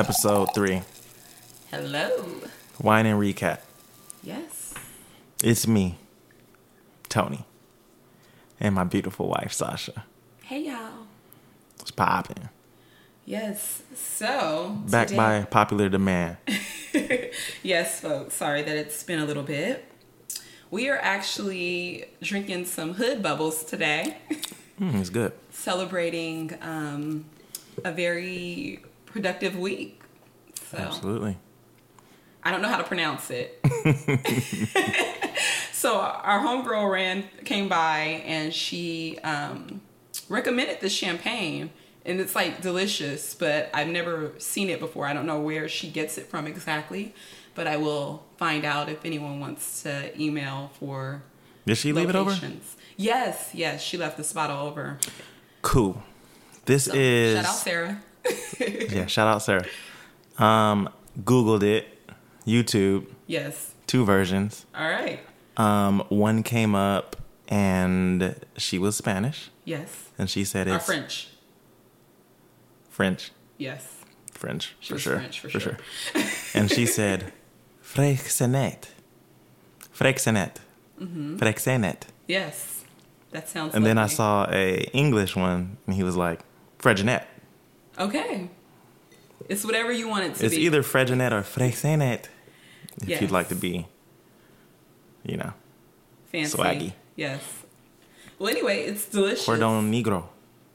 episode three. Hello. Wine and recap. Yes. It's me, Tony, and my beautiful wife Sasha. Hey y'all. It's popping. Yes. So Back today- by popular demand. yes, folks. Sorry that it's been a little bit. We are actually drinking some hood bubbles today, Mm, it's good. celebrating um, a very productive week. So Absolutely. I don't know how to pronounce it. so our homegirl ran came by and she um, recommended this champagne and it's like delicious, but I've never seen it before. I don't know where she gets it from exactly, but I will find out if anyone wants to email for Did she leave it over? Yes, yes, she left this bottle over. Cool. This So, is shout out Sarah. yeah. Shout out Sarah. Um, Googled it. YouTube. Yes. Two versions. All right. Um, one came up and she was Spanish, Yes. and she said Or French. French. Yes. French for sure. French, for sure. and she said, "Freixenet, Freixenet, Mm-hmm. Freixenet." Yes. That sounds And then I saw a English one, and he was like, "Fregenet." Okay. It's whatever you want it to It's be. It's either Fregenet or Freixenet, if Yes. you'd like to be, you know, fancy. swaggy. Yes. Well, anyway, it's delicious. cordon negro,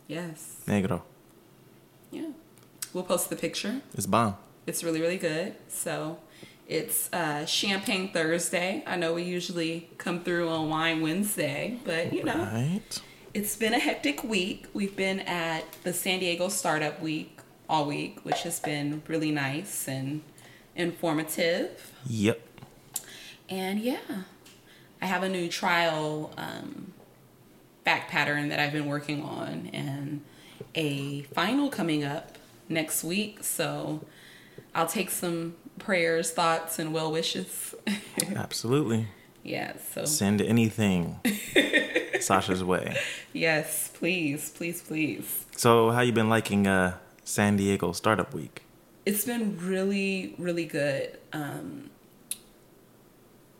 Yes. negro. Yeah. We'll post the picture. It's bomb. It's really, really good. So it's uh, Champagne Thursday. I know we usually come through on Wine Wednesday, but you know, Right? It's been a hectic week. We've been at the San Diego Startup Week all week, which has been really nice and informative. Yep. And yeah, I have a new trial um, back pattern that I've been working on, and a final coming up next week. So I'll take some prayers, thoughts, and well wishes. Absolutely. Yeah. So Send anything Sasha's way. yes, please, please, please. So, how you been liking uh, San Diego Startup Week? It's been really, really good. Um,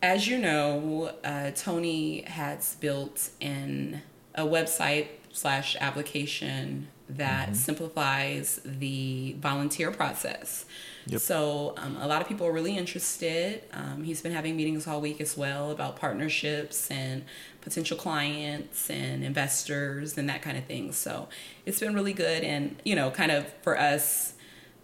as you know, uh, Tony has built in a website slash application that simplifies the volunteer process. Yep. So um, a lot of people are really interested. Um, he's been having meetings all week as well about partnerships and potential clients and investors and that kind of thing. So it's been really good, and you know, kind of for us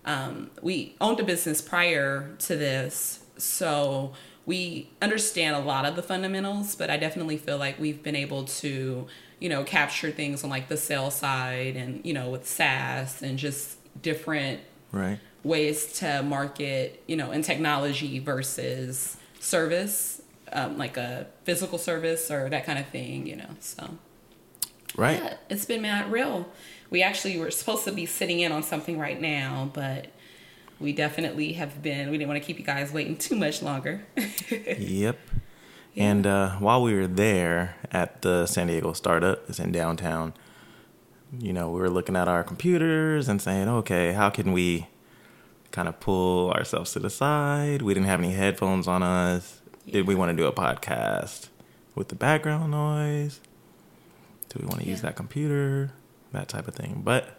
um, we owned a business prior to this, so we understand a lot of the fundamentals, but I definitely feel like we've been able to, you know, capture things on like the sales side and, you know, with SaaS and just different Right. ways to market, you know, in technology versus service, um, like a physical service or that kind of thing, you know, so. Right. Yeah, it's been mad real. We actually were supposed to be sitting in on something right now, but we definitely have been. We didn't want to keep you guys waiting too much longer. Yep. And uh, while we were there at the San Diego startup, it's in downtown, you know, we were looking at our computers and saying, okay, how can we kind of pull ourselves to the side? We didn't have any headphones on us. Did we want to do a podcast with the background noise? Do we want to use that computer? That type of thing. But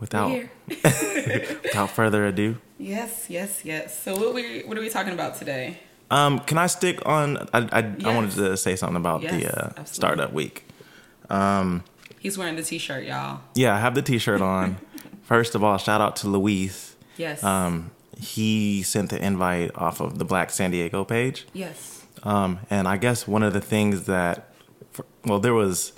without without further ado, yes, yes, yes. So what we what are we talking about today? Um, can I stick on? I I, I wanted to say something about Yes, the uh, startup week. Um, He's wearing the t-shirt, y'all. Yeah, I have the T-shirt on. First of all, shout out to Luis. Yes. Um, he sent the invite off of the Black San Diego page. yes. Um, and I guess one of the things that, well, there was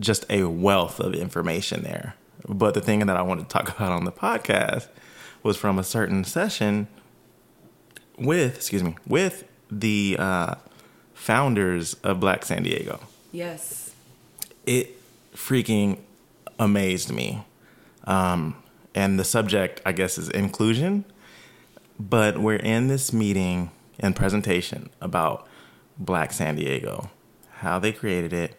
just a wealth of information there. But the thing that I wanted to talk about on the podcast was from a certain session with, excuse me, with the uh, founders of Black San Diego. Yes. It freaking amazed me. Um, and the subject, I guess, is inclusion. But we're in this meeting and presentation about Black San Diego, how they created it,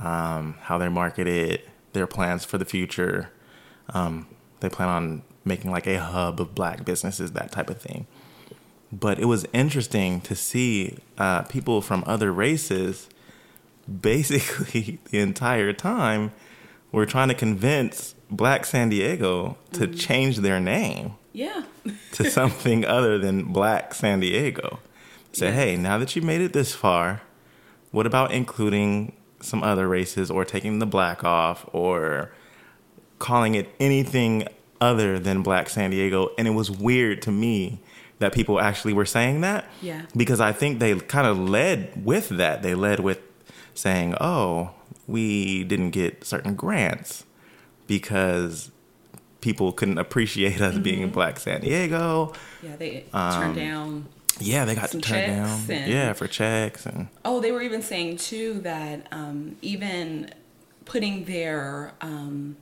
um, how they market it, their plans for the future. Um, they plan on making like a hub of black businesses, that type of thing. But it was interesting to see uh, people from other races basically the entire time were trying to convince Black San Diego to mm-hmm. change their name. Yeah. to something other than Black San Diego. Say, yes. hey, now that you made it this far, what about including some other races or taking the black off or calling it anything other than Black San Diego? And it was weird to me that people actually were saying that. Yeah. Because I think they kind of led with that. They led with saying, oh, we didn't get certain grants because people couldn't appreciate us mm-hmm. being in Black San Diego. Yeah, they um, turned down. Yeah, they got turned down. And, yeah, for checks and. Oh, they were even saying too that um, even putting their um,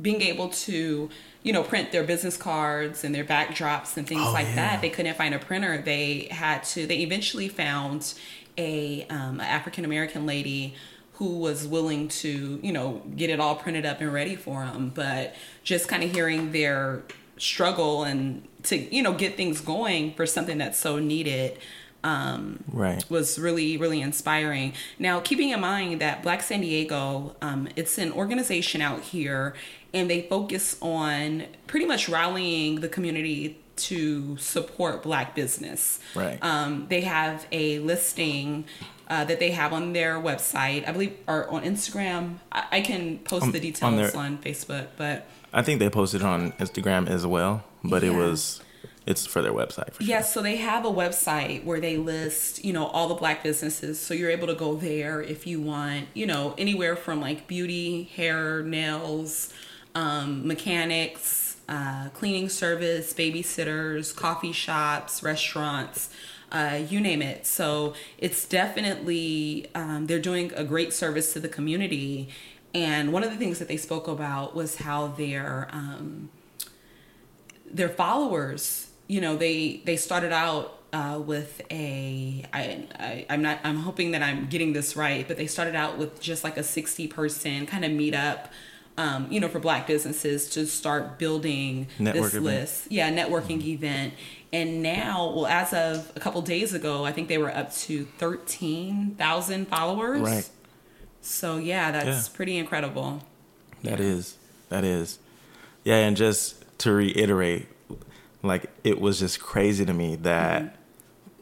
being able to you know print their business cards and their backdrops and things oh, like yeah. that they couldn't find a printer they had to they eventually found a um, African American lady who was willing to, you know, get it all printed up and ready for them. But just kind of hearing their struggle and to, you know, get things going for something that's so needed um, right. was really, really inspiring. Now, keeping in mind that Black San Diego, um, it's an organization out here and they focus on pretty much rallying the community to support black business. Right. Um, they have a listing uh, that they have on their website, I believe, or on Instagram. I, I can post um, the details on, their, on, Facebook, but I think they posted on Instagram as well. But yeah. it was it's for their website. For sure. Yes, so they have a website where they list, you know, all the black businesses. So you're able to go there if you want, you know, anywhere from like beauty, hair, nails, um, mechanics uh, cleaning service, babysitters, coffee shops, restaurants, uh, you name it. So it's definitely, um, they're doing a great service to the community. And one of the things that they spoke about was how their, um, their followers, you know, they, they started out uh, with a I, I I'm not I'm hoping that I'm getting this right, but they started out with just like a 60 person kind of meetup um, you know, for black businesses to start building Network this event. list. Yeah, networking mm-hmm. event. And now, well, as of a couple days ago, I think they were up to 13,000 followers. Right. So, yeah, that's yeah. pretty incredible. That yeah. is, That is. Yeah, and just to reiterate, like, it was just crazy to me that mm-hmm.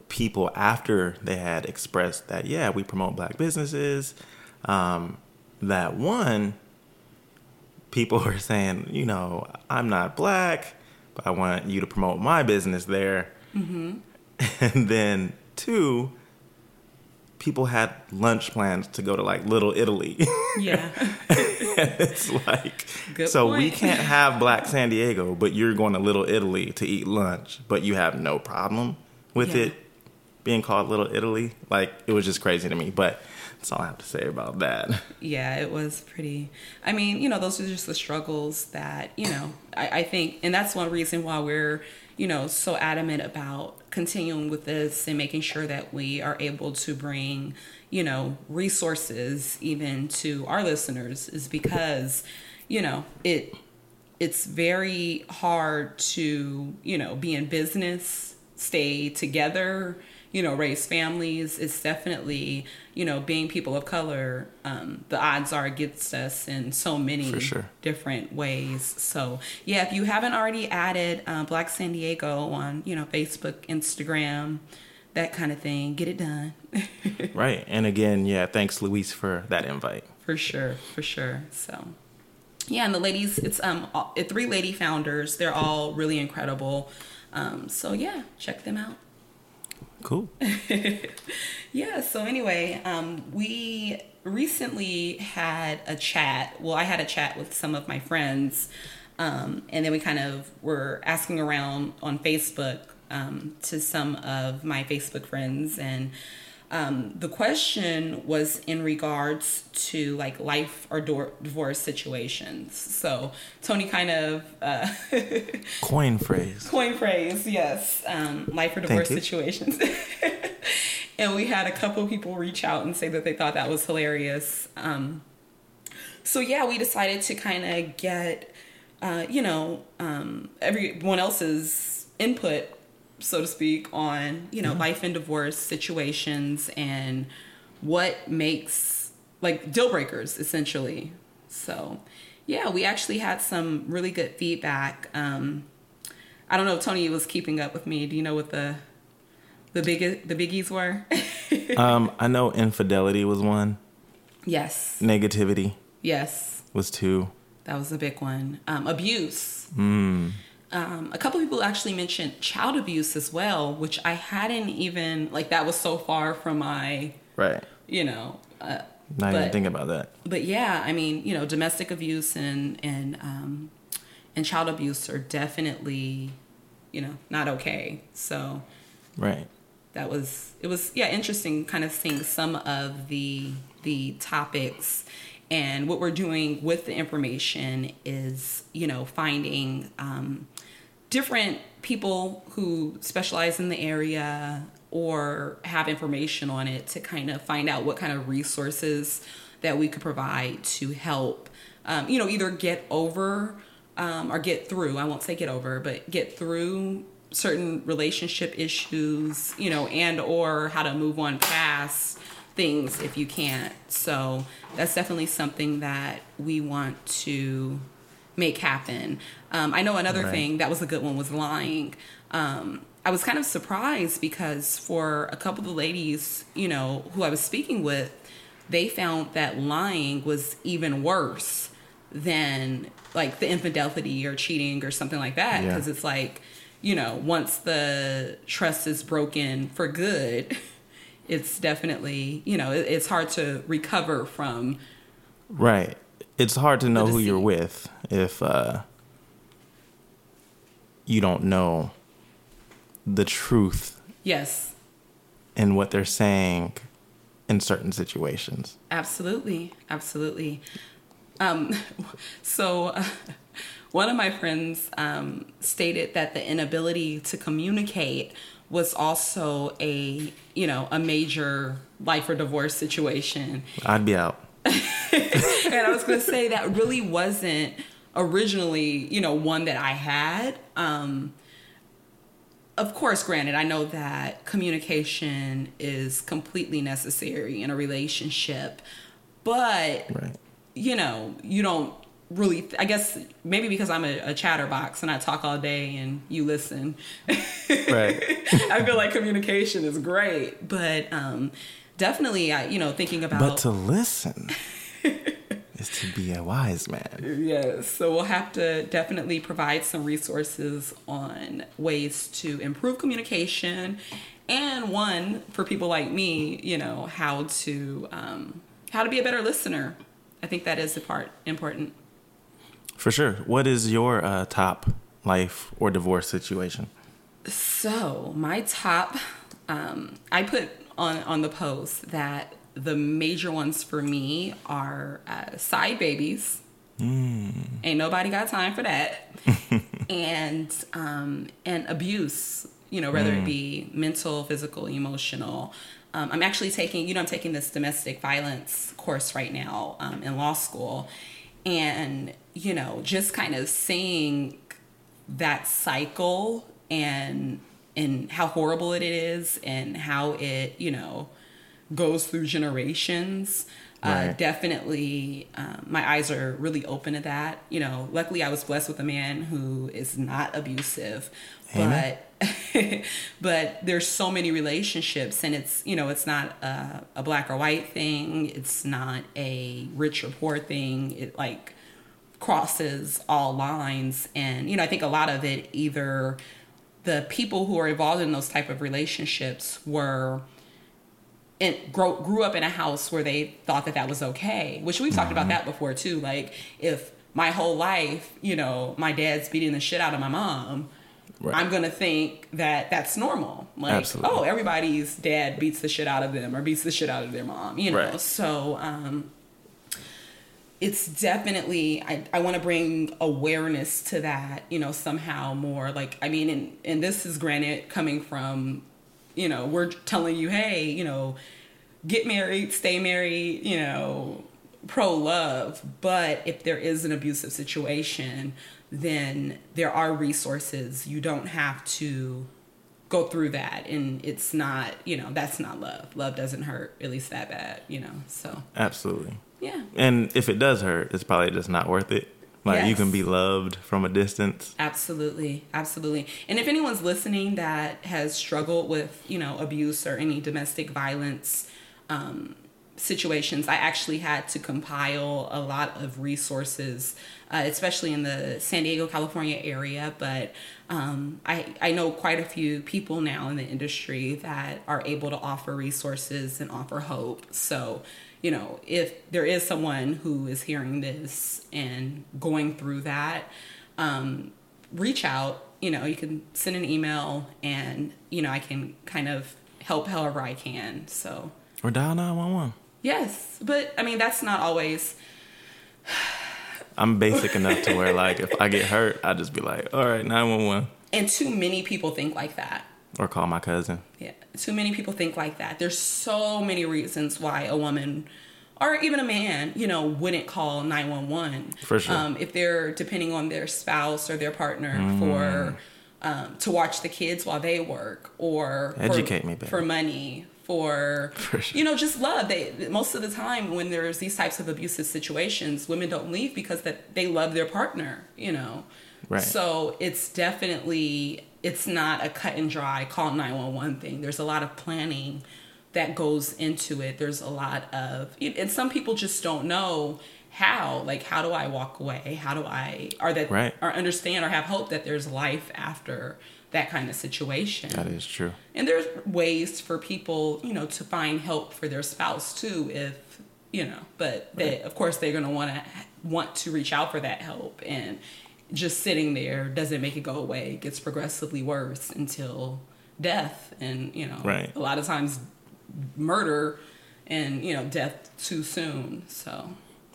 people, after they had expressed that, yeah, we promote black businesses, um, that one, people were saying, you know, I'm not black, but I want you to promote my business there. Mm-hmm. And then two, people had lunch plans to go to like Little Italy. Yeah. it's like, Good so point. we can't have Black San Diego, but you're going to Little Italy to eat lunch, but you have no problem with yeah. it being called Little Italy. Like, it was just crazy to me. But that's all I have to say about that. Yeah, it was pretty. I mean, you know, those are just the struggles that, you know, I, I think, and that's one reason why we're, you know, so adamant about continuing with this and making sure that we are able to bring, you know, resources even to our listeners is because, you know, it it's very hard to, you know, be in business, stay together, you know, raise families. It's definitely, you know, being people of color, um, the odds are against us in so many sure. different ways. So, yeah, if you haven't already added uh, Black San Diego on, you know, Facebook, Instagram, that kind of thing, get it done. right. And again, yeah, thanks, Luis, for that invite. For sure. For sure. So, yeah, and the ladies, it's um three lady founders. They're all really incredible. Um, so yeah, check them out. Cool. yeah. So anyway, um, we recently had a chat. Well, I had a chat with some of my friends, um, and then we kind of were asking around on Facebook um, to some of my Facebook friends and um, the question was in regards to like life or divorce situations. So Tony kind of uh, coin phrase. Coin phrase, yes. Um, life or divorce situations. and we had a couple people reach out and say that they thought that was hilarious. Um, so yeah, we decided to kind of get uh, you know, um, everyone else's input, so to speak, on you know Yeah. life and divorce situations and what makes like deal breakers essentially. So, yeah, we actually had some really good feedback. Um, I don't know if Tony was keeping up with me. Do you know what the the big the biggies were? Um, I know infidelity was one. yes, Negativity yes, was two. that was a big one. Um, abuse. Mm. Um, a couple people actually mentioned child abuse as well, which I hadn't even like. That was so far from my, Right. you know. Uh, Not even think about that. but yeah, I mean, you know, domestic abuse and and um, and child abuse are definitely, you know, not okay. So Right. that was it was yeah interesting kind of seeing some of the the topics and what we're doing with the information is you know finding um, different people who specialize in the area or have information on it to kind of find out what kind of resources that we could provide to help um, you know either get over um, or get through. I won't say get over but get through certain relationship issues you know and or how to move on past things if you can't. So that's definitely something that we want to make happen um, i know another Right. thing that was a good one was lying um, i was kind of surprised because for a couple of the ladies you know who i was speaking with they found that lying was even worse than like the infidelity or cheating or something like that Yeah. because it's like you know once the trust is broken for good it's definitely you know it, it's hard to recover from Right. It's hard to know who you're with if uh, you don't know the truth yes And what they're saying in certain situations. Absolutely, absolutely. Um, so, uh, one of my friends um, stated that the inability to communicate was also a you know a major life or divorce situation, I'd be out. and I was going to say that really wasn't originally you know one that I had. Um, of course, granted, I know that communication is completely necessary in a relationship, but Right. you know, you don't really, I guess maybe because I'm a, a chatterbox and I talk all day and you listen. Right. I feel like communication is great, but um, definitely, I, you know, thinking about. But to listen is to be a wise man. Yes, so we'll have to definitely provide some resources on ways to improve communication, and one for people like me, you know, how to um, how to be a better listener. I think that is the part important. For sure. What is your uh, top life or divorce situation? So my top, um, I put on on the post that the major ones for me are uh, side babies. Ain't nobody got time for that. and um, and abuse. You know, whether it be mental, physical, emotional. Um, I'm actually taking, you know, I'm taking this domestic violence course right now um, in law school, and you know, just kind of seeing that cycle and and how horrible it is and how it you know goes through generations uh, definitely um, my eyes are really open to that. You know luckily i was blessed with a man who is not abusive Amen. but but there's so many relationships and it's you know it's not a, a black or white thing. It's not a rich or poor thing. It like crosses all lines. And you know i think a lot of it either the people who are involved in those type of relationships were and grow, grew up in a house where they thought that that was okay which we've talked about that before too like if my whole life you know my dad's beating the shit out of my mom Right. i'm gonna think that that's normal like Absolutely. oh everybody's dad beats the shit out of them or beats the shit out of their mom you know Right. so um it's definitely I, I want to bring awareness to that you know somehow more like i mean and, and this is granted coming from you know we're telling you hey you know get married stay married you know pro love, but if there is an abusive situation, then there are resources. You don't have to go through that and it's not you know that's not love love doesn't hurt at least that bad you know so Absolutely. Yeah And if it does hurt, it's probably just not worth it. Like you can be loved from a distance. Absolutely, absolutely. And if anyone's listening that has struggled with, you know, abuse or any domestic violence um, situations, I actually had to compile a lot of resources, uh, especially in the San Diego, California area. But um, I I know quite a few people now in the industry that are able to offer resources and offer hope. So you know, if there is someone who is hearing this and going through that, um, reach out. You know, you can send an email and, you know, I can kind of help however I can. So, Or dial 911. yes. But I mean, that's not always, I'm basic enough to where, like, if I get hurt, I just be like, all right, 911. and too many people think like that. Or call my cousin. Yeah, too many people think like that. There's so many reasons why a woman or even a man, you know, wouldn't call 911. For sure. Um, if they're depending on their spouse or their partner Mm. for um, to watch the kids while they work or for- Educate me, baby. for money for, For sure. you know just love they most of the time when there's these types of abusive situations women don't leave because that they love their partner you know Right. so it's definitely it's not a cut and dry call 911 thing. There's a lot of planning that goes into it. There's a lot of and some people just don't know how like how do i walk away? How do i or that Right. or understand or have hope that there's life after that kind of situation. That is true. and there's ways for people you know to find help for their spouse too if you know but they of course they're going to want to want to reach out for that help and just sitting there doesn't make it go away it gets progressively worse until death and you know Right. a lot of times murder and you know death too soon so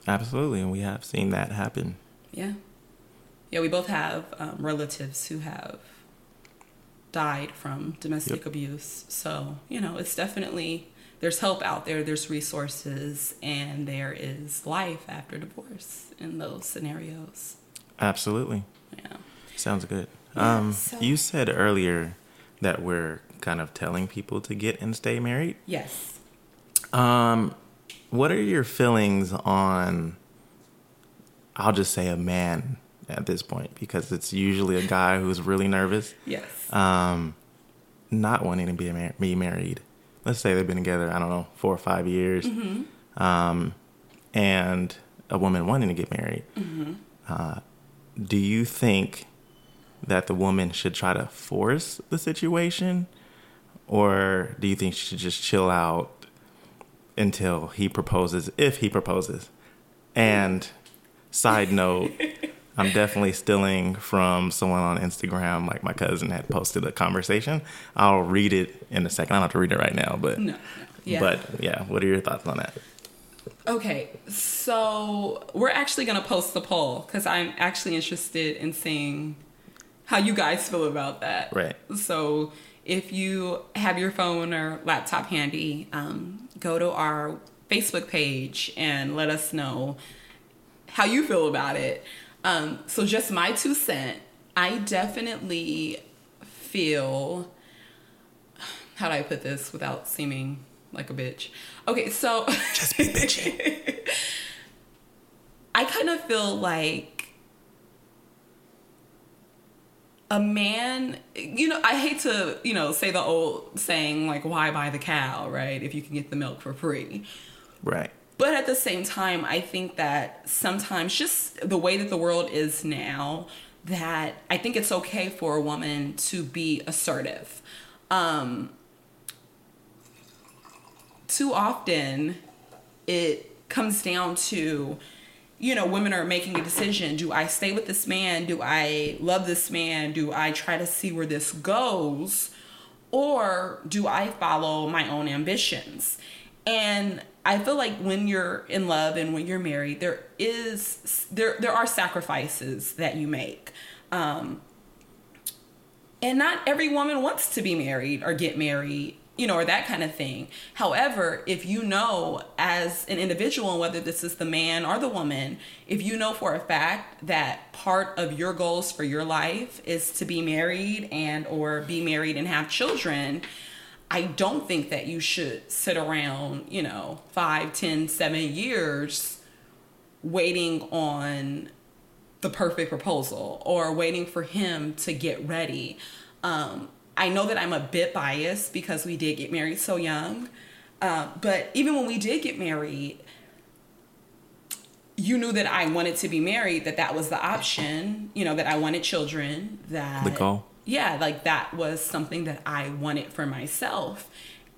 Absolutely. And we have seen that happen. yeah yeah we both have um, relatives who have died from domestic Yep. abuse so you know it's definitely there's help out there there's resources and there is life after divorce in those scenarios Absolutely. yeah Sounds good. Yeah, um, so- You said earlier that we're kind of telling people to get and stay married. yes Um, what are your feelings on? I'll just say a man at this point because it's usually a guy who's really nervous, yes um, not wanting to be mar- be married. Let's say they've been together, I don't know, four or five years, um, and a woman wanting to get married. Uh, do you think that the woman should try to force the situation, or do you think she should just chill out until he proposes, if he proposes? And side note, I'm definitely stealing from someone on Instagram. Like my cousin had posted a conversation. I'll read it in a second. I don't have to read it right now, but no, yeah but yeah. What are your thoughts on that? Okay, so we're actually gonna post the poll because I'm actually interested in seeing how you guys feel about that. Right. So if you have your phone or laptop handy, um, go to our Facebook page and let us know how you feel about it. Um, so just my two cent. I definitely feel how do I put this without seeming like a bitch? Okay, so Just be bitchy. I kind of feel like a man, you know, I hate to, you know, say the old saying like, why buy the cow, right? If you can get the milk for free. right. But at the same time, I think that sometimes just the way that the world is now, that I think it's okay for a woman to be assertive. Um, too often, it comes down to, you know, women are making a decision. Do I stay with this man? Do I love this man? Do I try to see where this goes? Or do I follow my own ambitions? And I feel like when you're in love and when you're married, there is there there are sacrifices that you make. Um, and not every woman wants to be married or get married you know, or that kind of thing. However, if you know as an individual, whether this is the man or the woman, if you know for a fact that part of your goals for your life is to be married and or be married and have children, I don't think that you should sit around, you know, five, ten, seven years waiting on the perfect proposal or waiting for him to get ready. Um, I know that I'm a bit biased because we did get married so young. Uh, but even when we did get married, you knew that I wanted to be married, that that was the option, you know, that I wanted children, that The goal. Yeah, like that was something that I wanted for myself.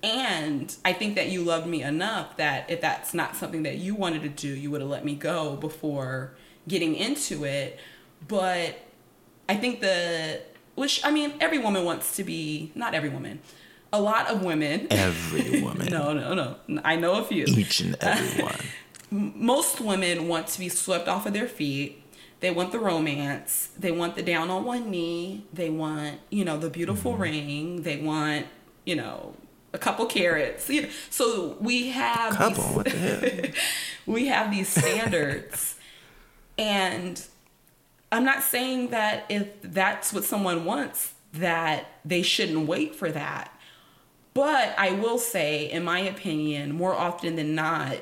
And I think that you loved me enough that if that's not something that you wanted to do, you would have let me go before getting into it. But I think the which I mean, every woman wants to be not every woman. A lot of women. Every woman. no, no, no. I know a few. Each and every one. Most women want to be swept off of their feet. They want the romance. They want the down on one knee. They want, you know, the beautiful Mm-hmm. ring. They want, you know, a couple carats. You know, so we have Couple. these- What the hell? we have these standards and i'm not saying that if that's what someone wants that they shouldn't wait for that but i will say in my opinion more often than not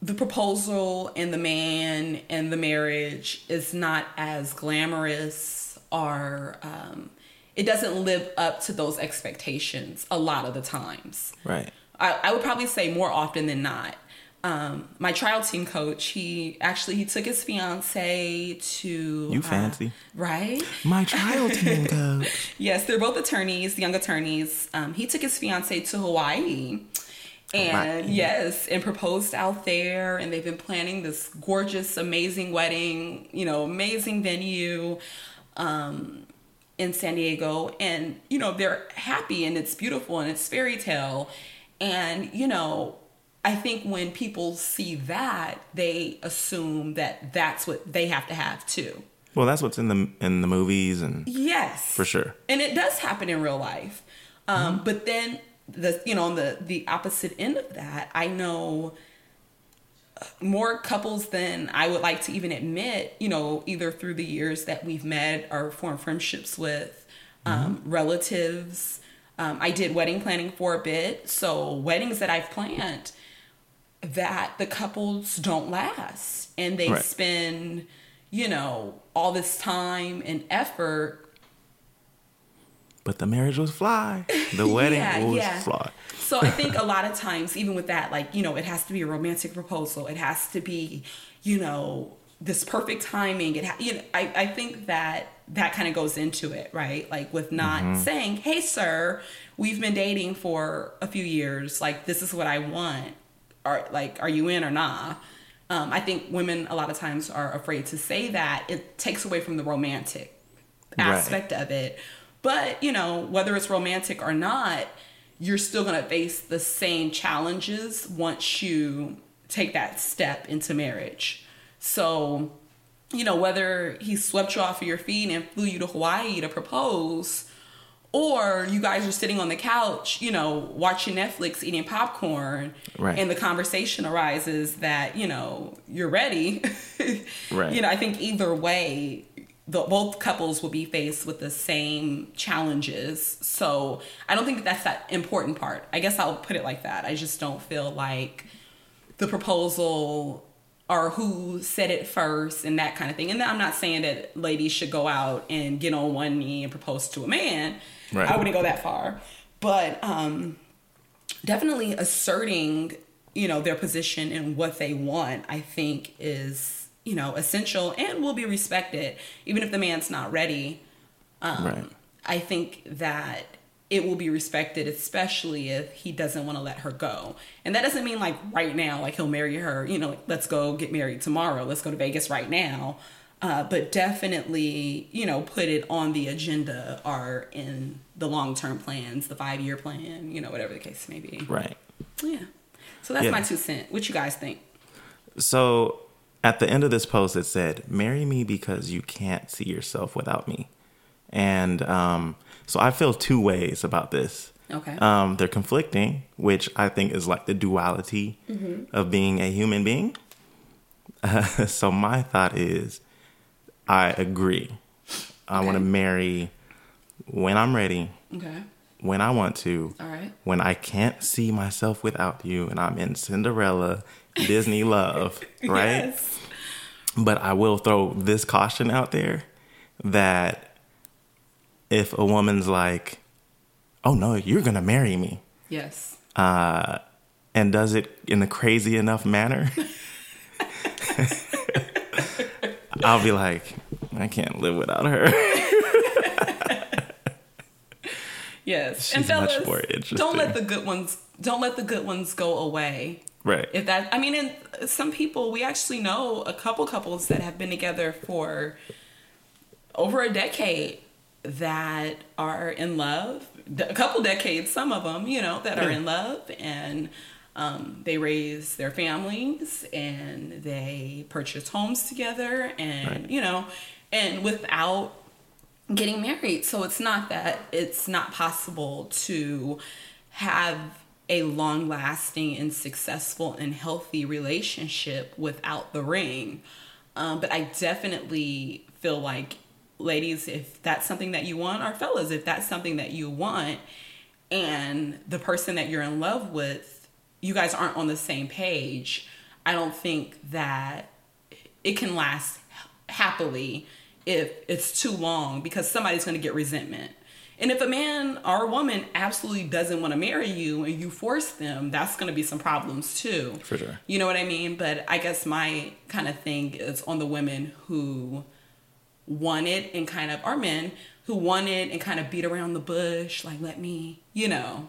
the proposal and the man and the marriage is not as glamorous or um, it doesn't live up to those expectations a lot of the times Right. I, I would probably say more often than not. Um, my trial team coach, he actually he took his fiance to You uh, fancy. right? My trial team coach. Yes, they're both attorneys, young attorneys. Um, he took his fiance to Hawaii. And Hawaii. yes, and proposed out there, and they've been planning this gorgeous, amazing wedding, you know, amazing venue um, in San Diego. And, you know, they're happy and it's beautiful and it's fairy tale. And, you know, I think when people see that, they assume that that's what they have to have too. Well, that's what's in the in the movies and Yes. for sure. and it does happen in real life um, but then the you know on the the opposite end of that i know more couples than i would like to even admit you know either through the years that we've met or formed friendships with um, relatives um, i did wedding planning for a bit so weddings that i've planned that the couples don't last and they Right. spend you know all this time and effort But the marriage was fly. The wedding Yeah, was yeah. fly. So I think a lot of times, even with that, like, you know, it has to be a romantic proposal. It has to be, you know, this perfect timing. It ha- you know, I, I think that that kind of goes into it, right? Like with not mm-hmm. saying, hey, sir, we've been dating for a few years. Like, this is what I want. Are like, are you in or nah? Um, I think women a lot of times are afraid to say that. It takes away from the romantic Right. aspect of it. But, you know, whether it's romantic or not, you're still going to face the same challenges once you take that step into marriage. So, you know, whether he swept you off of your feet and flew you to Hawaii to propose, or you guys are sitting on the couch, you know, watching Netflix, eating popcorn, Right. and the conversation arises that, you know, you're ready. Right. You know, I think either way, the, both couples will be faced with the same challenges. So I don't think that that's that important part. I guess I'll put it like that. I just don't feel like the proposal or who said it first and that kind of thing. And I'm not saying that ladies should go out and get on one knee and propose to a man. Right. I wouldn't go that far. But um, definitely asserting, you know, their position and what they want, I think is, you know, essential and will be respected, even if the man's not ready. Um, Right. I think that it will be respected, especially if he doesn't want to let her go. And that doesn't mean like right now, like he'll marry her, you know, let's go get married tomorrow, let's go to Vegas right now. Uh, but definitely, you know, put it on the agenda or in the long term plans, the five year plan, you know, whatever the case may be. Right. Yeah. So that's Yeah. my two cent. What you guys think? So at the end of this post, it said, "Marry me because you can't see yourself without me," and um, so I feel two ways about this. Okay. Um, they're conflicting, which I think is like the duality of being a human being. so my thought is, I agree. I want to marry when I'm ready, okay. when I want to, All right. when I can't see myself without you, and I'm in Cinderella Disney love, right? Yes. But I will throw this caution out there that if a woman's like, "Oh no, you're gonna marry me," Yes. uh, and does it in a crazy enough manner, I'll be like, I can't live without her. Yes. She's and fellas, much more don't let the good ones don't let the good ones go away. right. If that I mean and some people we actually know a couple couples that have been together for over a decade that are in love, a couple decades some of them, you know, that are in love and um, they raise their families and they purchase homes together and Right. you know and without getting married. So it's not that it's not possible to have a long lasting and successful and healthy relationship without the ring. Um, but I definitely feel like, ladies, if that's something that you want, or fellas, if that's something that you want, and the person that you're in love with, you guys aren't on the same page, I don't think that it can last happily if it's too long because somebody's going to get resentment. And if a man or a woman absolutely doesn't want to marry you and you force them, that's going to be some problems too. For sure. You know what I mean? But I guess my kind of thing is on the women who wanted and kind of, are men who wanted and kind of beat around the bush, like, let me, you know,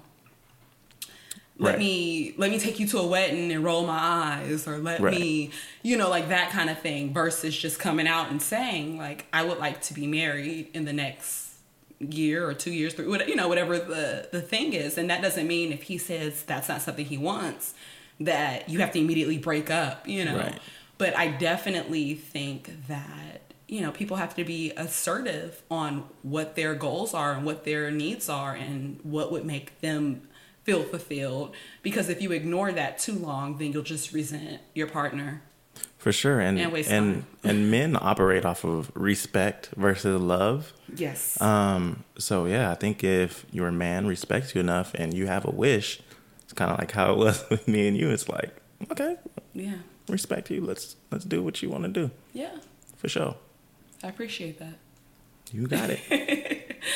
let Right. me let me take you to a wedding and roll my eyes or let Right. me you know like that kind of thing versus just coming out and saying like i would like to be married in the next year or two years three what- you know whatever the the thing is and that doesn't mean if he says that's not something he wants that you have to immediately break up you know Right. but i definitely think that you know people have to be assertive on what their goals are and what their needs are and what would make them feel fulfilled because if you ignore that too long then you'll just resent your partner For sure. And And waste and time. and men operate off of respect versus love. yes Um, so yeah, I think if your man respects you enough and you have a wish, it's kind of like how it was with me and you. It's like, okay, yeah respect you. Let's let's do what you want to do yeah for sure. I appreciate that You got it.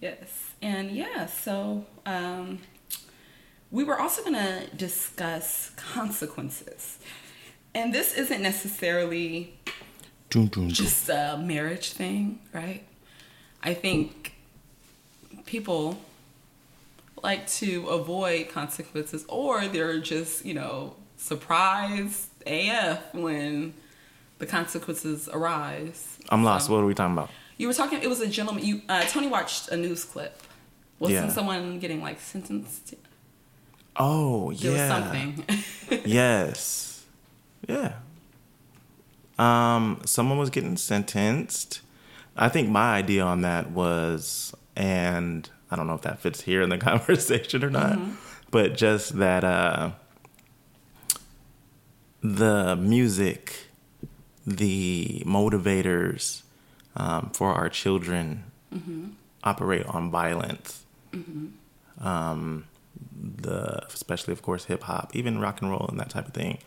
Yes. And yeah, so um, we were also going to discuss consequences. And this isn't necessarily Doom, doom, doom. just a marriage thing, right? I think people like to avoid consequences or they're just, you know, surprised AF when the consequences arise. I'm lost. So- What are we talking about? you were talking. It was a gentleman. You uh, Tony watched a news clip. Wasn't Yeah. someone getting like sentenced? Oh There yeah. was something. yes. Yeah. Um, someone was getting sentenced. I think my idea on that was, and I don't know if that fits here in the conversation or not, but just that uh, the music, the motivators um, for our children operate on violence. Um, the especially of course hip hop, even rock and roll and that type of thing,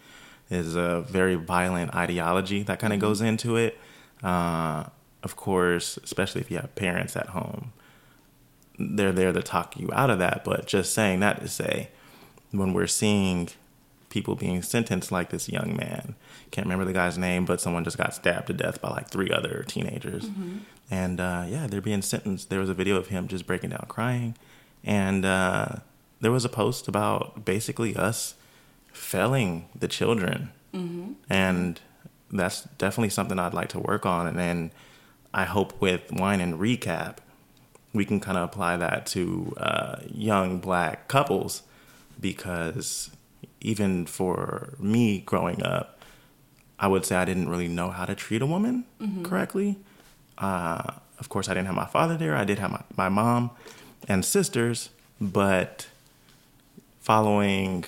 is a very violent ideology that kind of goes into it. Uh, of course, especially if you have parents at home, they're there to talk you out of that. But just saying that to say, when we're seeing people being sentenced like this young man, can't remember the guy's name, but someone just got stabbed to death by like three other teenagers. And uh, yeah, they're being sentenced. There was a video of him just breaking down crying. And uh, there was a post about basically us failing the children. And that's definitely something I'd like to work on. And then I hope with Wine and Recap, we can kind of apply that to uh, young black couples because even for me growing up, I would say I didn't really know how to treat a woman correctly. Uh, of course, I didn't have my father there. I did have my, my mom and sisters, but following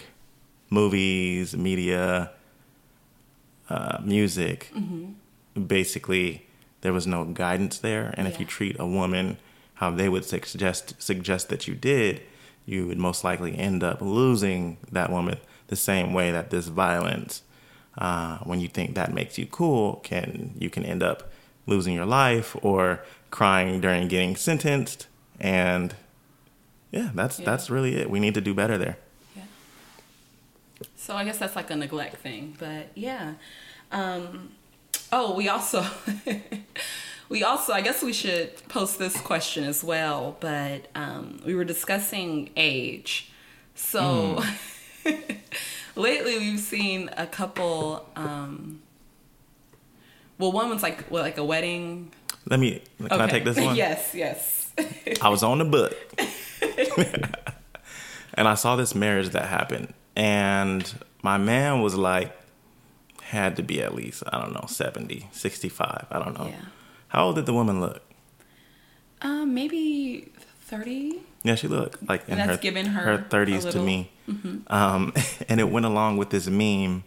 movies, media, uh, music, basically there was no guidance there. And if you treat a woman how they would suggest suggest that you did, you would most likely end up losing that woman the same way that this violence, uh, when you think that makes you cool, can you can end up losing your life or crying during getting sentenced. And yeah, that's Yeah. that's really it. We need to do better there. Yeah. So I guess that's like a neglect thing, but yeah. Um, oh, we also, we also, I guess we should post this question as well, but um, we were discussing age. So lately we've seen a couple. Um, well, one was like like a wedding. Let me. Can I take this one? yes, yes. I was on the book. and I saw this marriage that happened. And my man was like, had to be at least, I don't know, 70, 65. I don't know. Yeah. How old did the woman look? um, maybe thirty. Yeah, she looked like in And that's her, giving her her a 30s to me. Um, and it went along with this meme.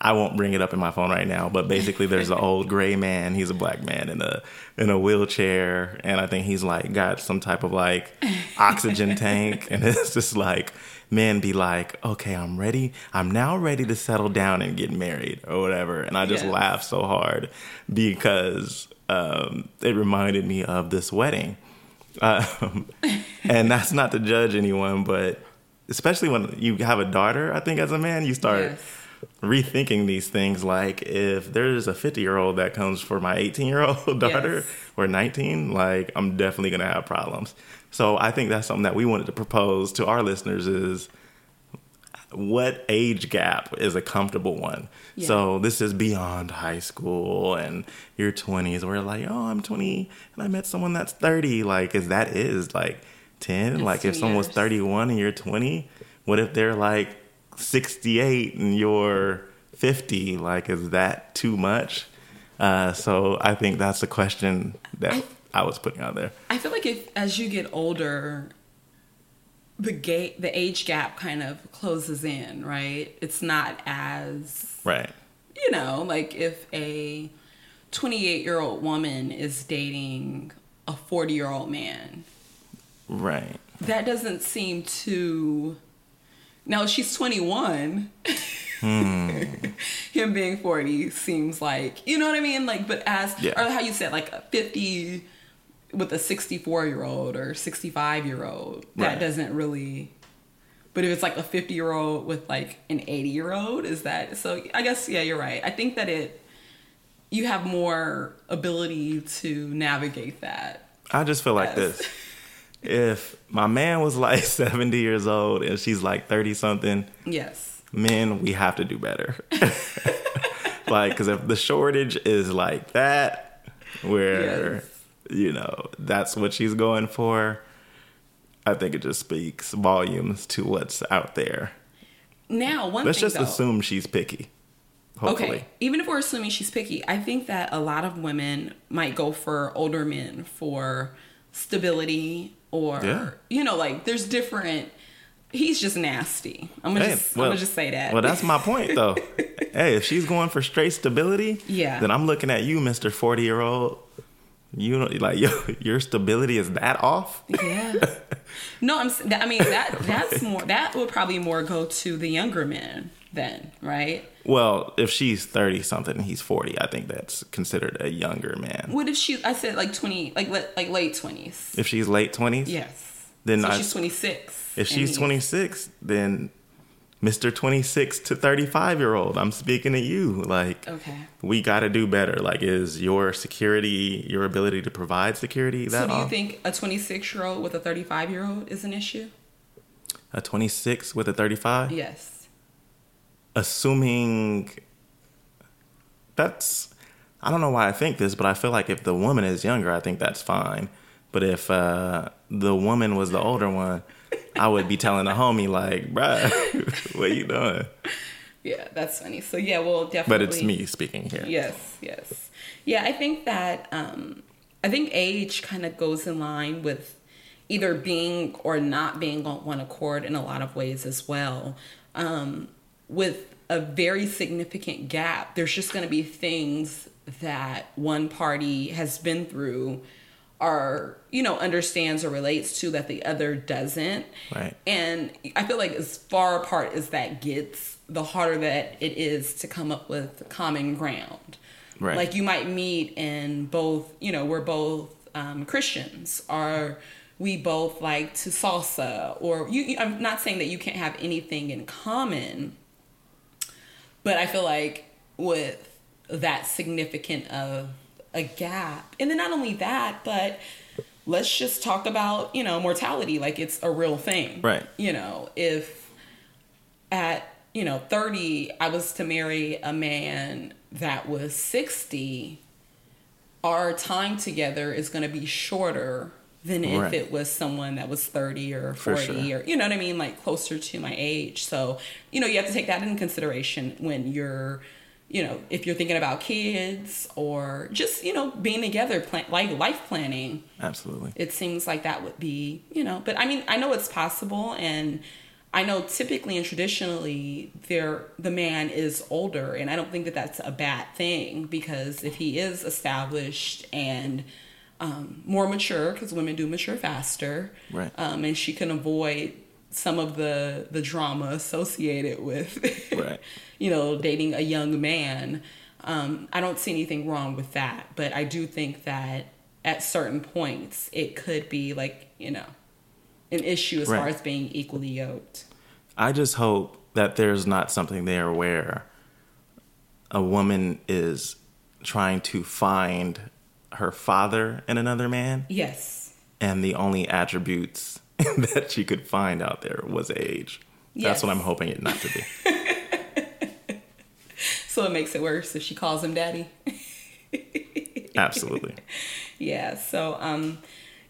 I won't bring it up in my phone right now, but basically there's an old gray man. He's a black man in a in a wheelchair, and I think he's like got some type of like oxygen tank, and it's just like men be like, okay, I'm ready. I'm now ready to settle down and get married or whatever. And I just Yes. laughed so hard because um, it reminded me of this wedding. Um, and that's not to judge anyone, but especially when you have a daughter, I think as a man, you start Yes. rethinking these things. Like if there's a 50 year old that comes for my 18 year old daughter Yes. or 19, like I'm definitely going to have problems. So I think that's something that we wanted to propose to our listeners is what age gap is a comfortable one. Yeah. So this is beyond high school and your 20s. We're like, oh, I'm 20 and I met someone that's 30. Like, is that is like 10? It's like, if 10 someone was 31 and you're 20, what if they're like 68 and you're 50? Like, is that too much? Uh, so I think that's the question that I- I was putting out there. I feel like if as you get older, the gate the age gap kind of closes in, right? It's not as Right. you know, like if a 28 year old woman is dating a 40 year old man, Right. that doesn't seem to. Now she's 21. Hmm. Him being 40 seems like, you know what I mean? Like, but as, Yeah. or how you said, like a 50 with a 64 year old or 65 year old, that Right. doesn't really. But if it's like a 50 year old with like an 80 year old, is that so? I guess, yeah, you're right. I think that it, you have more ability to navigate that. I just feel like Yes. this. If my man was like 70 years old and she's like 30 something, Yes. men, we have to do better. like, because if the shortage is like that, where, Yes. You know, that's what she's going for, I think it just speaks volumes to what's out there. Now, one Let's just though, assume she's picky. Hopefully. Okay, even if we're assuming she's picky, I think that a lot of women might go for older men for stability or Yeah. you know, like there's different. He's just nasty. I'm gonna Hey, just I'm gonna just say that. Well, that's my point, though. hey, if she's going for straight stability, Yeah. then I'm looking at you, Mister Forty Year Old. You know, like your your stability is that off? yeah. No, I'm. I mean that that's more. That would probably more go to the younger men then, right? Well, if she's thirty something, and he's forty. I think that's considered a younger man. What if she? I said like twenty, like like late twenties. If she's late twenties, Yes. Then so I- she's twenty six. If she's twenty six, then Twenty six to thirty five year old, I'm speaking to you. Like, Okay. we got to do better. Like, is your security, your ability to provide security, that So do you think a 26 year old with a 35 year old is an issue? a twenty six with a thirty five? Yes. assuming that's I don't know why I think this, but I feel like if the woman is younger, I think that's fine. But if uh, the woman was the older one, I would be telling the homie like, "Bruh, what you doing?" Yeah, that's funny. So yeah, well, definitely. But it's me speaking here. Yes, yes. Yeah, I think that um, I think age kind of goes in line with either being or not being on one accord in a lot of ways as well. Um, with a very significant gap, there's just going to be things that one party has been through or you know understands or relates to that the other doesn't Right. and i feel like as far apart as that gets the harder that it is to come up with common ground Right. like you might meet in both you know we're both um, christians or we both like to salsa or you you- i'm not saying that you can't have anything in common but I feel like with that significant of a gap, and then not only that, but let's just talk about you know mortality like it's a real thing, Right. You know, if at you know 30 I was to marry a man that was 60, our time together is going to be shorter than if Right. it was someone that was 30 or 40 sure. or you know what I mean like closer to my age. So, you know, you have to take that into consideration when you're you know, if you're thinking about kids or just, you know, being together, plan- like life planning, Absolutely. it seems like that would be, you know, but I mean, I know it's possible and I know typically and traditionally there the man is older and I don't think that that's a bad thing because if he is established and um, more mature because women do mature faster Right. um, and she can avoid some of the the drama associated with Right. you know dating a young man. Um, i don't see anything wrong with that but i do think that at certain points it could be like you know an issue as far as being equally yoked. I just hope that there's not something there where a woman is trying to find her father in another man, yes. And the only attributes that she could find out there was age. That's what I'm hoping it not to be. so it makes it worse if she calls him daddy Absolutely. yeah so um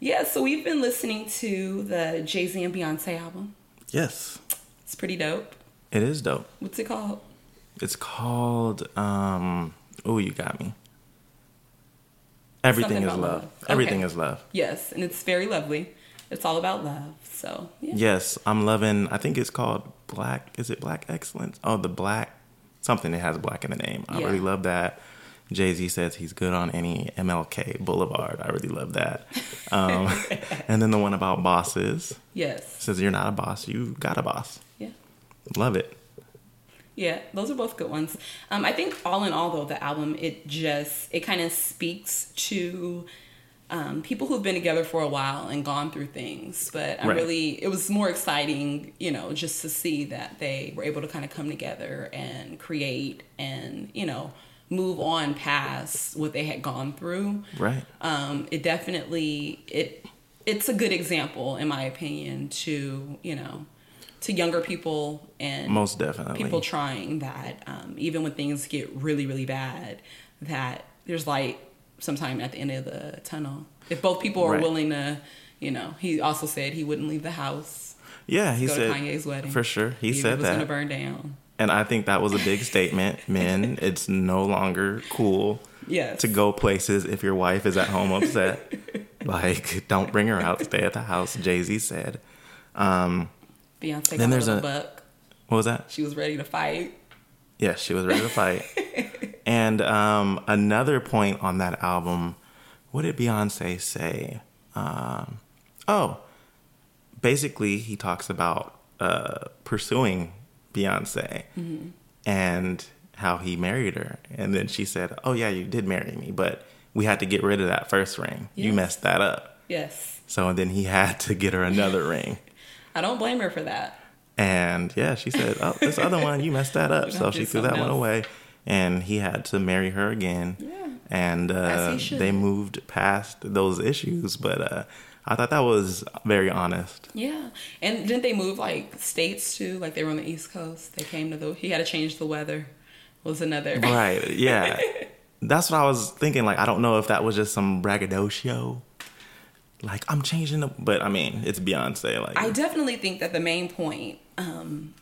yeah so we've been listening to the jay-z and beyonce album Yes, it's pretty dope it is dope. what's it called It's called um oh you got me. Everything Something is love. love. Everything Okay. is love. yes and it's very lovely it's all about love so yeah Yes, I'm loving I think it's called Black is it Black Excellence? Oh, the Black something that has black in the name. I Yeah. really love that. Jay-Z says he's good on any MLK Boulevard. I really love that. Um, and then the one about bosses yes says you're not a boss, you got a boss. yeah Love it. Yeah, those are both good ones. Um, I think all in all, though, the album it just it kind of speaks to um, people who've been together for a while and gone through things. But I'm Right. really it was more exciting, you know, just to see that they were able to kind of come together and create and you know move on past what they had gone through. Right. Um, it definitely it it's a good example, in my opinion, to you know to younger people and Most definitely. people trying that um, even when things get really really bad that there's light sometime at the end of the tunnel if both people are Right. willing to you know he also said he wouldn't leave the house yeah, he go said to kanye's wedding for sure. He said it was gonna that. burn down And I think that was a big statement. Men, it's no longer cool yes to go places if your wife is at home upset. like, don't bring her out. Stay at the house. Jay Z said. Um, beyonce Then got there's a buck what was that? she was ready to fight Yes, she was ready to fight. and um, another point on that album, what did Beyonce say? Um, oh, basically, he talks about uh, pursuing Beyonce and how he married her. And then she said, Oh, yeah, you did marry me, but we had to get rid of that first ring. You messed that up. yes So then he had to get her another ring. i don't blame her for that And yeah, she said, "Oh, this other one, you messed that up." So she threw that something one away, and he had to marry her again. Yeah. And uh, As he should. they moved past those issues, but uh, I thought that was very honest. yeah and didn't they move like states too like they were on the east coast they came to the he had to change the weather was another Right? Yeah, that's what I was thinking. Like, I don't know if that was just some braggadocio. Like, I'm changing the, but I mean, it's Beyonce. Like, I definitely think that the main point um,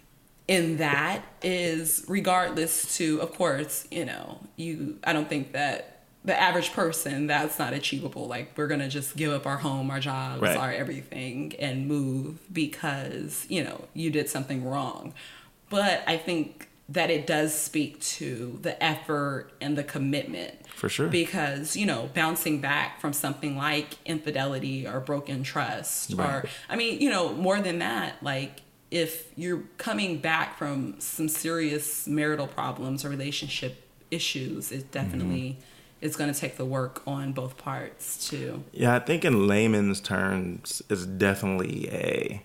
in that is regardless to, of course, you know, you. I don't think that the average person, that's not achievable. Like we're gonna just give up our home, our jobs, Right. our everything, and move because you know you did something wrong. But I think that it does speak to the effort and the commitment For sure. because you know bouncing back from something like infidelity or broken trust Right. or i mean you know more than that like if you're coming back from some serious marital problems or relationship issues it definitely Mm-hmm. is going to take the work on both parts too Yeah, I think in layman's terms, it's definitely a,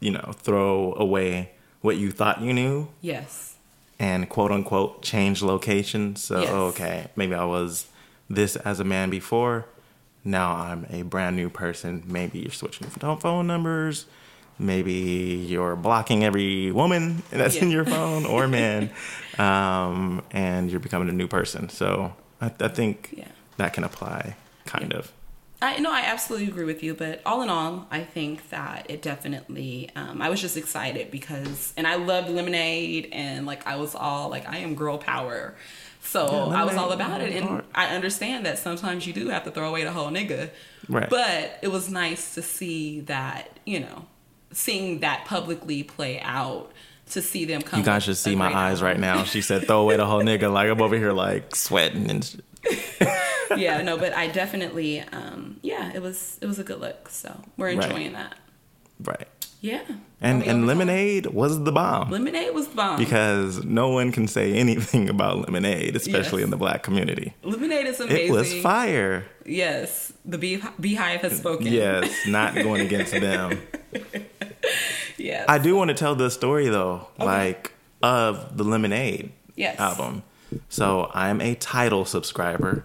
you know, throw away what you thought you knew yes and quote unquote change location. So, Yes. okay, maybe I was this as a man before. Now I'm a brand new person. Maybe you're switching phone phone numbers. Maybe you're blocking every woman that's in your phone or man, um, and you're becoming a new person. So I, I think Yeah. that can apply, kind of. I no, I absolutely agree with you. But all in all, I think that it definitely. Um, I was just excited because, and I loved lemonade, and like I was all like, I am girl power. So Yeah, I was all about it, and. I understand that sometimes you do have to throw away the whole nigga. Right. But it was nice to see that you know, seeing that publicly play out. To see them come. You guys should see my eyes right now. She said, "Throw away the whole nigga." Like I'm over here, like sweating and. shit. yeah, no, but I definitely, um, yeah, it was it was a good look. So we're Right. enjoying that. Right. Yeah. And and lemonade was the bomb? Lemonade was the bomb. because no one can say anything about lemonade, especially Yes. in the black community. Lemonade is amazing. It was fire. Yes, the bee, BeyHive has spoken. Yes, not going against them. Yes. I do want to tell the story though, like of the Lemonade Yes. album. So I'm a Tidal subscriber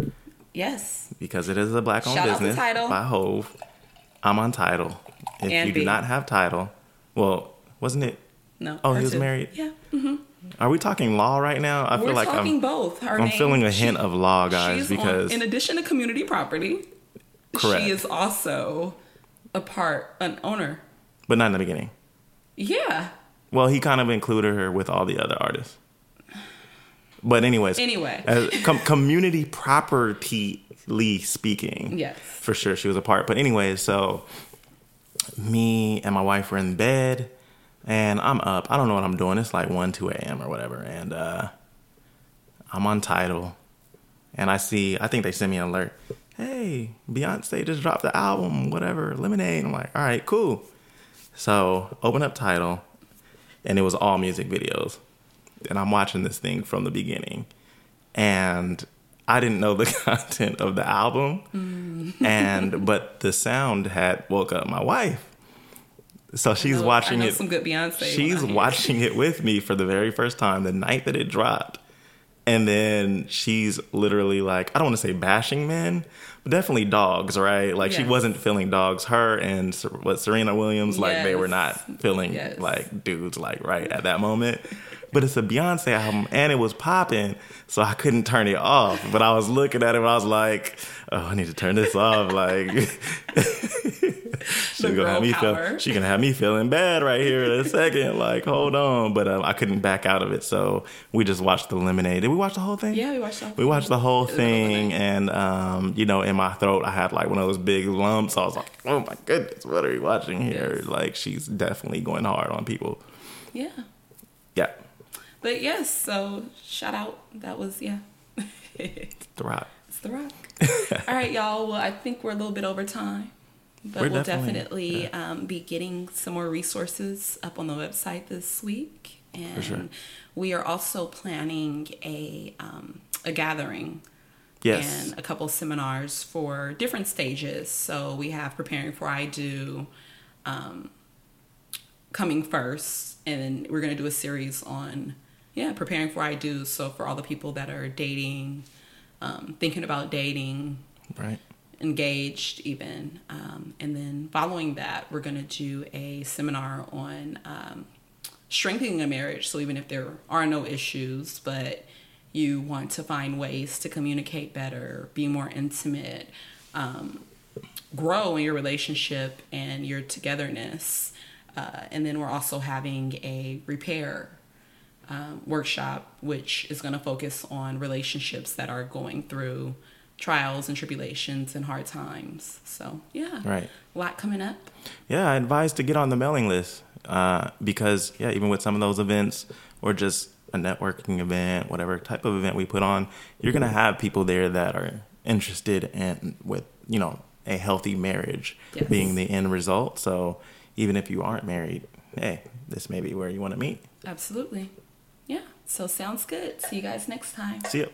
yes. because it is a black owned Shout out to business Tidal. by Hov. I'm on Tidal. If And you do not have Tidal, well, wasn't it? No. Oh, he was married? Yeah. Mm-hmm. Are we talking law right now? I We're feel like talking I'm. both. Her I'm name- feeling a she- hint of law, guys, she's on- because in addition to community property, Correct. she is also a part, an owner. But not in the beginning. Yeah. Well, he kind of included her with all the other artists. But anyways, Anyway. as com- community property speaking, Yes. for sure she was a part. But anyways, so me and my wife were in bed, and I'm up. I don't know what I'm doing. It's like one, two a.m. or whatever, and uh, I'm on Tidal, and I see. I think they sent me an alert. Hey, Beyonce just dropped the album, whatever, Lemonade. I'm like, all right, cool. So open up Tidal, and it was all music videos, and I'm watching this thing from the beginning, and I didn't know the content of the album, mm. and but the sound had woke up my wife, so she's know- watching it. some good Beyonce. She's watching it with me for the very first time the night that it dropped. And then she's literally like, I don't want to say bashing men, definitely dogs, right? Like she wasn't feeling dogs. Her and what Serena Williams, like they were not feeling Yes. like dudes, like right at that moment. But it's a Beyonce album, and it was popping, so I couldn't turn it off. But I was looking at it, and I was like, "Oh, I need to turn this off." Like, she's gonna have me power. feel. She gonna have me feeling bad right here in a second. Like, hold on, but um, I couldn't back out of it, so we just watched the Lemonade. Did we watch the whole thing? Yeah, we watched the whole We watched the whole It was a thing, nights. and um, you know, in my throat, I had like one of those big lumps. I was like, "Oh my goodness, what are we watching here?" Yes. Like, she's definitely going hard on people. Yeah. Yeah, But yes, so shout out. That was yeah. the rock. It's the rock. All right, y'all. Well, I think we're a little bit over time, but We're we'll definitely- definitely um, be getting some more resources up on the website this week, and sure. we are also planning a um, a gathering. Yes. And a couple seminars for different stages. So we have preparing for I do, um, coming first, and then we're gonna do a series on yeah preparing for I do. So for all the people that are dating, um, thinking about dating, Right. engaged even, um, and then following that, we're gonna do a seminar on um, strengthening a marriage. So even if there are no issues, but you want to find ways to communicate better, be more intimate, um, grow in your relationship and your togetherness. Uh, and then we're also having a repair um, workshop, which is going to focus on relationships that are going through trials and tribulations and hard times. So yeah, Right. a lot coming up. Yeah, I advise to get on the mailing list uh, because yeah, even with some of those events or just a networking event, whatever type of event we put on, you're gonna have people there that are interested in with you know a healthy marriage Yes. being the end result. So even if you aren't married, hey, this may be where you want to meet. Absolutely. So sounds good. See you guys next time. See ya.